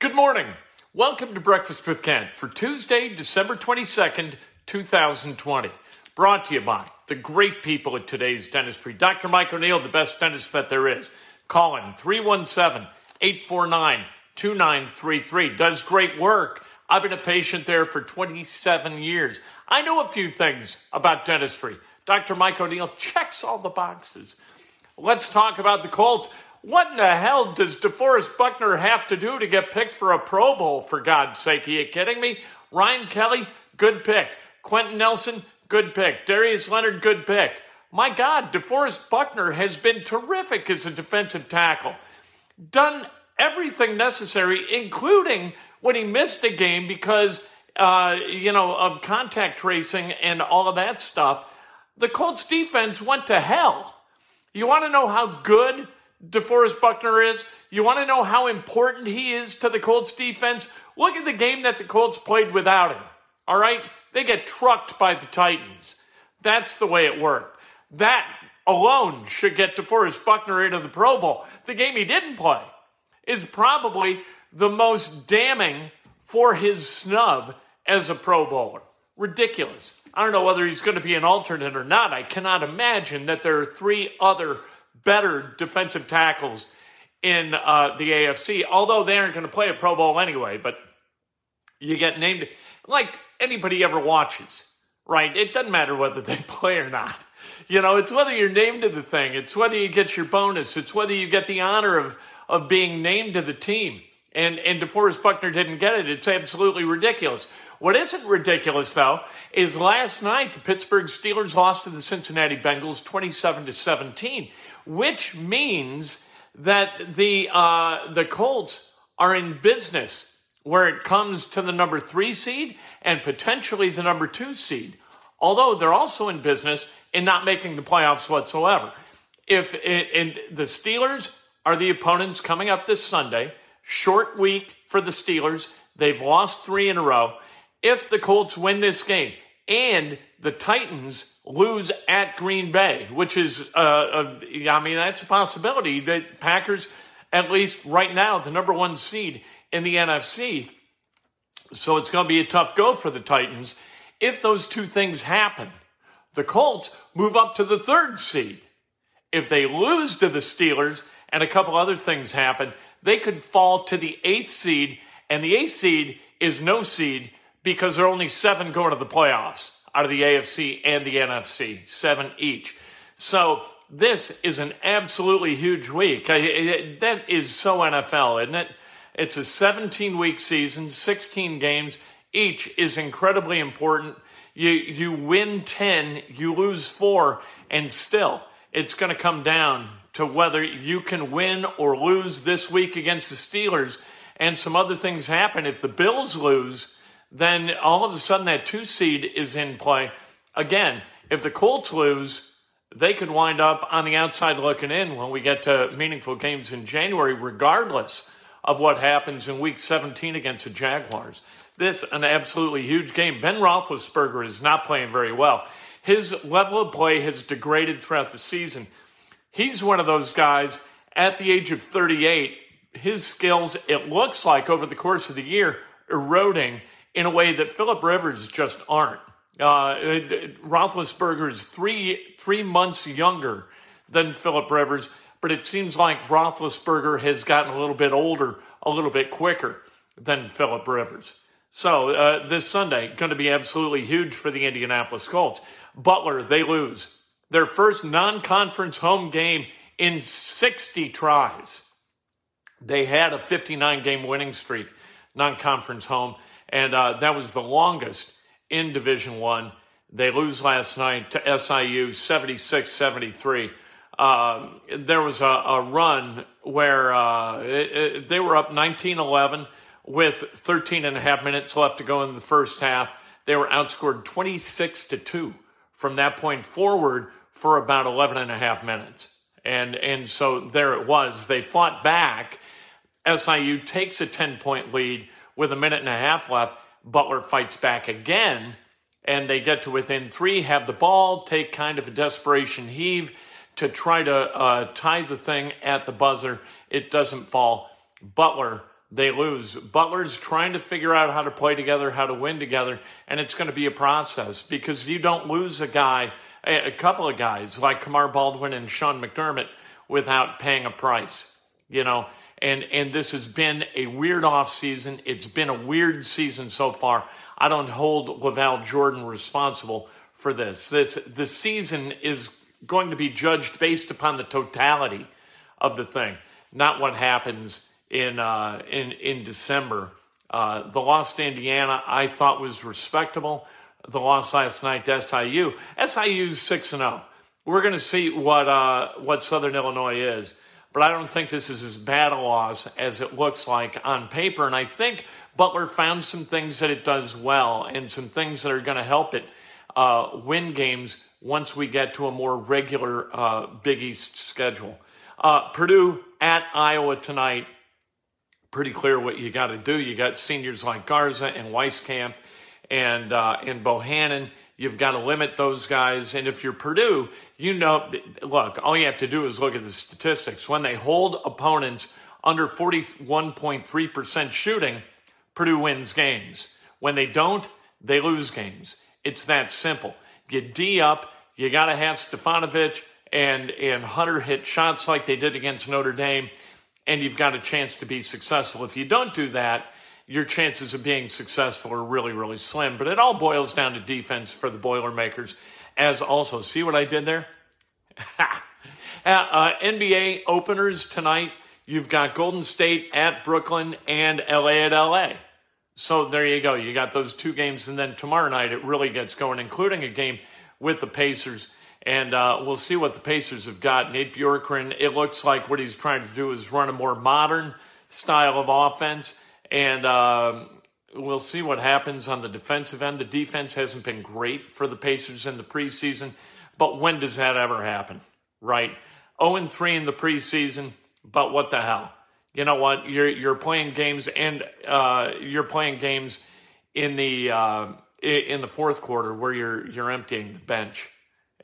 Good morning. Welcome to Breakfast with Kent for Tuesday, December 22nd, 2020. Brought to you by the great people at today's dentistry. Dr. Mike O'Neill, the best dentist that there is. Call him 317 849 2933. Does great work. I've been a patient there for 27 years. I know a few things about dentistry. Dr. Mike O'Neill checks all the boxes. Let's talk about the Colts. What in the hell does DeForest Buckner have to do to get picked for a Pro Bowl, for God's sake? Are you kidding me? Ryan Kelly, good pick. Quenton Nelson, good pick. Darius Leonard, good pick. My God, DeForest Buckner has been terrific as a defensive tackle. Done everything necessary, including when he missed a game because, uh, you know, of contact tracing and all of that stuff. The Colts defense went to hell. You want to know how good DeForest Buckner is? You want to know how important he is to the Colts defense? Look at the game that the Colts played without him. All right? They get trucked by the Titans. That's the way it worked. That alone should get DeForest Buckner into the Pro Bowl. The game he didn't play is probably the most damning for his snub as a Pro Bowler. Ridiculous. I don't know whether he's going to be an alternate or not. I cannot imagine that there are three other better defensive tackles in uh, the AFC, although they aren't going to play a Pro Bowl anyway. But you get named like anybody ever watches, right? It doesn't matter whether they play or not. You know, it's whether you're named to the thing, it's whether you get your bonus, it's whether you get the honor of of being named to the team. And and DeForest Buckner didn't get it. It's absolutely ridiculous. What isn't ridiculous though is last night the Pittsburgh Steelers lost to the Cincinnati Bengals 27 to 17 which means that the uh, the Colts are in business where it comes to the number three seed and potentially the number two seed. Although they're also in business in not making the playoffs whatsoever. If it, and the Steelers are the opponents coming up this Sunday, short week for the Steelers. They've lost three in a row. If the Colts win this game and the Titans lose at Green Bay, which is, uh, a, I mean, that's a possibility that Packers, at least right now, the number one seed in the NFC. So it's going to be a tough go for the Titans. If those two things happen, the Colts move up to the third seed. If they lose to the Steelers and a couple other things happen, they could fall to the eighth seed, and the eighth seed is no seed because there are only seven going to the playoffs out of the AFC and the NFC, seven each. So this is an absolutely huge week. That is so NFL, isn't it? It's a 17 week season, 16 games. Each is incredibly important. You, you win 10, you lose four, and still it's going to come down to whether you can win or lose this week against the Steelers. And some other things happen. If the Bills lose, then all of a sudden that two seed is in play. Again, if the Colts lose, they could wind up on the outside looking in when we get to meaningful games in January, regardless of what happens in week 17 against the Jaguars. This an absolutely huge game. Ben Roethlisberger is not playing very well. His level of play has degraded throughout the season. He's one of those guys at the age of 38. His skills, it looks like over the course of the year, eroding in a way that Philip Rivers just aren't. Uh, Roethlisberger is three three months younger than Philip Rivers, but it seems like Roethlisberger has gotten a little bit older, a little bit quicker than Philip Rivers. So uh, this Sunday going to be absolutely huge for the Indianapolis Colts. Butler they lose their first non-conference home game in 60 tries. They had a 59 game winning streak, non-conference home, and uh, that was the longest in Division One. They lose last night to SIU 76 73. Um, there was a, a, run where uh, it, it, they were up 19 11 with 13 and a half minutes left to go in the first half. They were outscored 26 to 2 from that point forward for about 11 and a half minutes. And, and so there it was. They fought back. SIU takes a 10 point lead with a minute and a half left Butler fights back again, and they get to within three, have the ball, take kind of a desperation heave to try to uh, tie the thing at the buzzer. It doesn't fall. Butler, they lose. Butler's trying to figure out how to play together, how to win together, and it's going to be a process because you don't lose a guy, a couple of guys like Kamar Baldwin and Sean McDermott without paying a price. You know, and and this has been a weird off season. It's been a weird season so far. I don't hold LaVall Jordan responsible for this. This the season is going to be judged based upon the totality of the thing, not what happens in uh, in in December. Uh, the loss to Indiana, I thought was respectable. The loss last night to SIU, SIU's six and zero. Oh. We're going to see what uh, what Southern Illinois is but I don't think this is as bad a loss as it looks like on paper. And I think Butler found some things that it does well and some things that are going to help it uh, win games once we get to a more regular uh, Big East schedule. Uh, Purdue at Iowa tonight. Pretty clear what you got to do. You got seniors like Garza and Wieskamp and uh, and Bohannon. You've got to limit those guys. And if you're Purdue, you know, look, all you have to do is look at the statistics. When they hold opponents under 41.3% shooting, Purdue wins games. When they don't, they lose games. It's that simple. Get D up. You got to have Stefanovic and, and Hunter hit shots like they did against Notre Dame, and you've got a chance to be successful. If you don't do that, your chances of being successful are really, really slim. But it all boils down to defense for the Boilermakers. As also, see what I did there? uh, NBA openers tonight. You've got Golden State at Brooklyn and LA at LA. So there you go. You got those two games. And then tomorrow night, it really gets going, including a game with the Pacers. And uh, we'll see what the Pacers have got. Nate Bjorkgren, it looks like what he's trying to do is run a more modern style of offense. And um, we'll see what happens on the defensive end. The defense hasn't been great for the Pacers in the preseason, but when does that ever happen, right? 0 3 in the preseason, but what the hell? You know what? You're you're playing games and uh, you're playing games in the uh, in the fourth quarter where you're you're emptying the bench,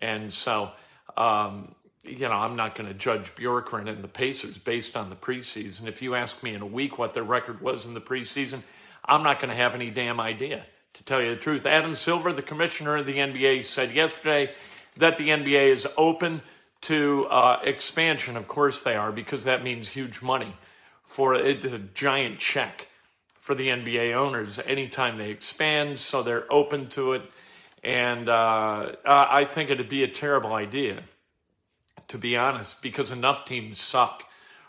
and so um, you know, I'm not going to judge Bjorkgren and the Pacers based on the preseason. If you ask me in a week what their record was in the preseason, I'm not going to have any damn idea, to tell you the truth. Adam Silver, the commissioner of the NBA, said yesterday that the NBA is open to uh, expansion. Of course they are, because that means huge money for it's a giant check for the NBA owners anytime they expand. So they're open to it. And uh, I think it'd be a terrible idea to be honest, because enough teams suck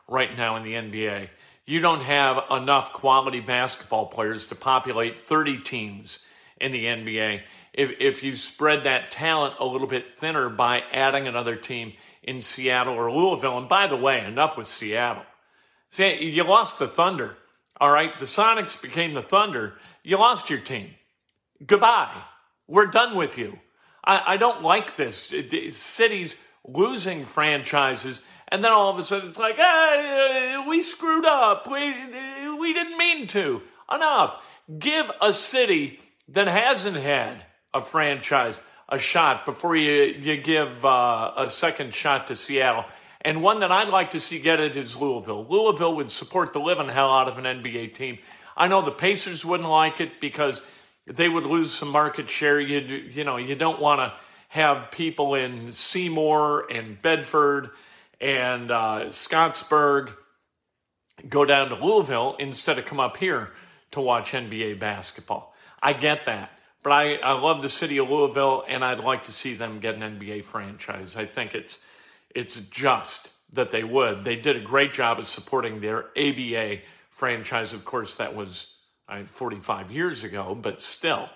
right now in the NBA. You don't have enough quality basketball players to populate 30 teams in the NBA. If, if you spread that talent a little bit thinner by adding another team in Seattle or Louisville, and by the way, enough with Seattle. See, you lost the Thunder. All right, the Sonics became the Thunder. You lost your team. Goodbye. We're done with you. I, I don't like this. Cities losing franchises, and then all of a sudden it's like, hey, we screwed up. We, we didn't mean to. Enough. Give a city that hasn't had a franchise a shot before you, you give uh, a second shot to Seattle. And one that I'd like to see get it is Louisville. Louisville would support the living hell out of an NBA team. I know the Pacers wouldn't like it because they would lose some market share. You you know you don't want to have people in Seymour and Bedford and uh, Scottsburg go down to Louisville instead of come up here to watch NBA basketball. I get that. But I, I love the city of Louisville, and I'd like to see them get an NBA franchise. I think it's it's just that they would. They did a great job of supporting their ABA franchise. Of course, that was I 45 years ago, but still,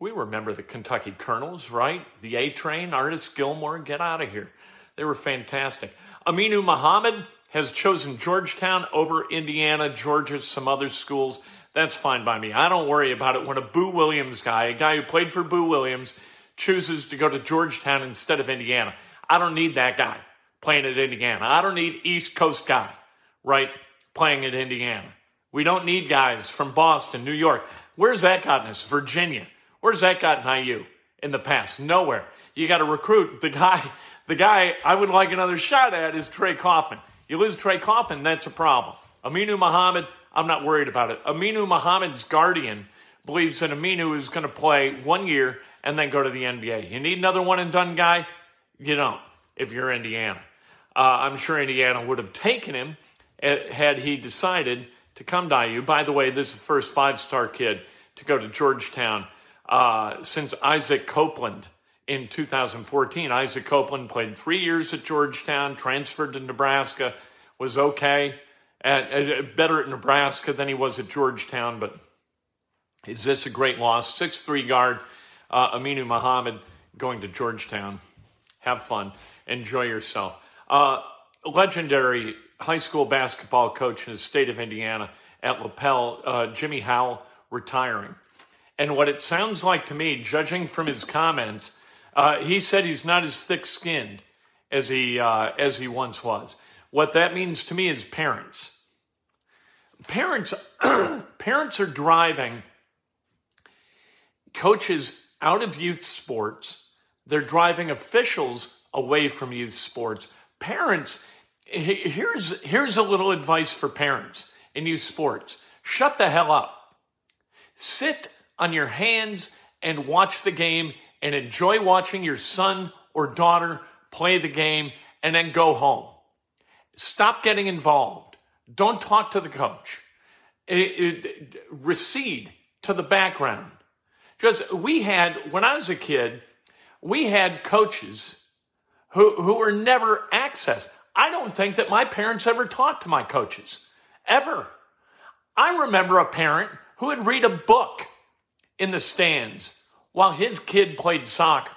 we remember the Kentucky Colonels, right? The A Train, Artis Gilmore, get out of here. They were fantastic. Aminu Mohammed has chosen Georgetown over Indiana, Georgia, some other schools. That's fine by me. I don't worry about it when a Boo Williams guy, a guy who played for Boo Williams, chooses to go to Georgetown instead of Indiana. I don't need that guy playing at Indiana. I don't need East Coast guy, right, playing at Indiana. We don't need guys from Boston, New York. Where's that gotten us? Virginia. Where's that gotten IU in the past? Nowhere. You got to recruit the guy. The guy I would like another shot at is Trey Kaufman. You lose Trey Kaufman, that's a problem. Aminu Mohammed, I'm not worried about it. Aminu Mohammed's guardian believes that Aminu is going to play one year and then go to the NBA. You need another one and done guy? You don't if you're Indiana. Uh, I'm sure Indiana would have taken him eh, had he decided to come to IU. By the way, this is the first five star kid to go to Georgetown uh, since Isaac Copeland in 2014. Isaac Copeland played three years at Georgetown, transferred to Nebraska, was okay, at, at, better at Nebraska than he was at Georgetown, but is this a great loss? Six-three guard uh, Aminu Mohammed going to Georgetown have fun, enjoy yourself. Uh, legendary high school basketball coach in the state of Indiana at Lapel, uh, Jimmy Howell, retiring. And what it sounds like to me, judging from his comments, uh, he said he's not as thick-skinned as he uh, as he once was. What that means to me is parents. Parents, parents are driving coaches out of youth sports they're driving officials away from youth sports. Parents, here's, here's a little advice for parents in youth sports shut the hell up. Sit on your hands and watch the game and enjoy watching your son or daughter play the game and then go home. Stop getting involved. Don't talk to the coach. It, it, recede to the background. Just we had when I was a kid, we had coaches who, who were never accessed. I don't think that my parents ever talked to my coaches, ever. I remember a parent who would read a book in the stands while his kid played soccer.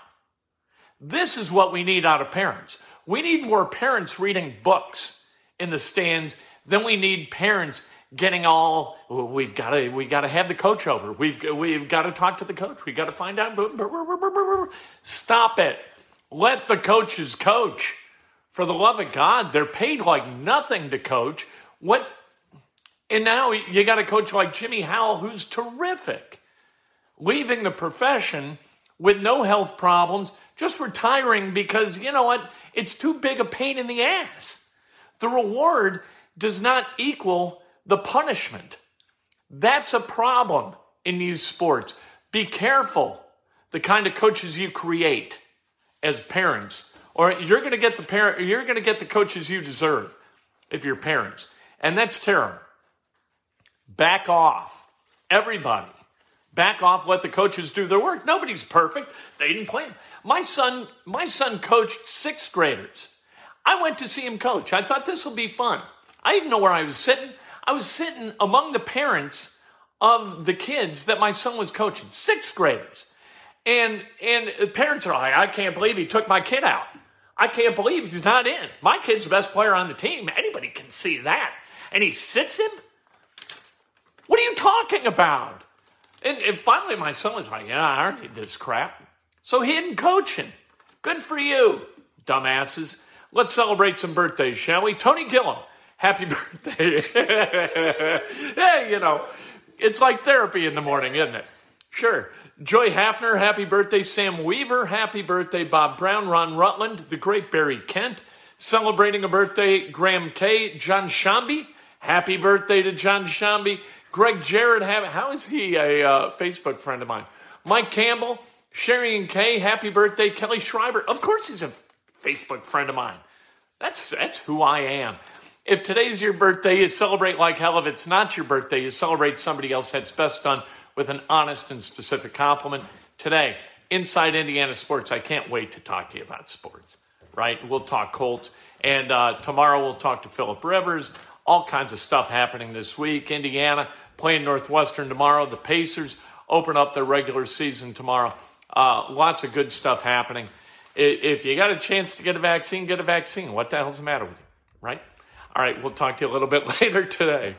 This is what we need out of parents. We need more parents reading books in the stands than we need parents getting all we've got to we got to have the coach over. We've we've got to talk to the coach. We got to find out. Stop it. Let the coaches coach. For the love of god they're paid like nothing to coach. What and now you got a coach like jimmy howell who's terrific leaving the profession with no health problems just retiring because you know what it's too big a pain in the ass the reward does not equal the punishment. That's a problem in youth sports. Be careful the kind of coaches you create as parents, or you're going to get the parent, you're going to get the coaches you deserve if you're parents, and that's terrible. Back off, everybody. Back off. Let the coaches do their work. Nobody's perfect. They didn't play. My son, my son coached sixth graders. I went to see him coach. I thought this will be fun. I didn't know where I was sitting. I was sitting among the parents of the kids that my son was coaching, sixth graders. And and parents are like, I can't believe he took my kid out. I can't believe he's not in. My kid's the best player on the team. Anybody can see that. And he sits him? What are you talking about? And, and finally, my son was like, Yeah, I don't need this crap. So hidden coaching. Good for you, dumbasses. Let's celebrate some birthdays, shall we? Tony Gilliam, happy birthday. hey, you know, it's like therapy in the morning, isn't it? Sure. Joy Hafner, happy birthday. Sam Weaver, happy birthday. Bob Brown, Ron Rutland, the great Barry Kent, celebrating a birthday. Graham K. John Shambi, happy birthday to John Shambi. Greg Jarrett, how is he a uh, Facebook friend of mine? Mike Campbell, Sherry and Kay, happy birthday. Kelly Schreiber, of course he's a Facebook friend of mine. That's, that's who I am. If today's your birthday, you celebrate like hell. If it's not your birthday, you celebrate somebody else that's best done with an honest and specific compliment. Today, Inside Indiana Sports, I can't wait to talk to you about sports, right? We'll talk Colts. And uh, tomorrow we'll talk to Philip Rivers. All kinds of stuff happening this week. Indiana playing Northwestern tomorrow. The Pacers open up their regular season tomorrow. Uh, lots of good stuff happening. If you got a chance to get a vaccine, get a vaccine. What the hell's the matter with you, right? All right, we'll talk to you a little bit later today.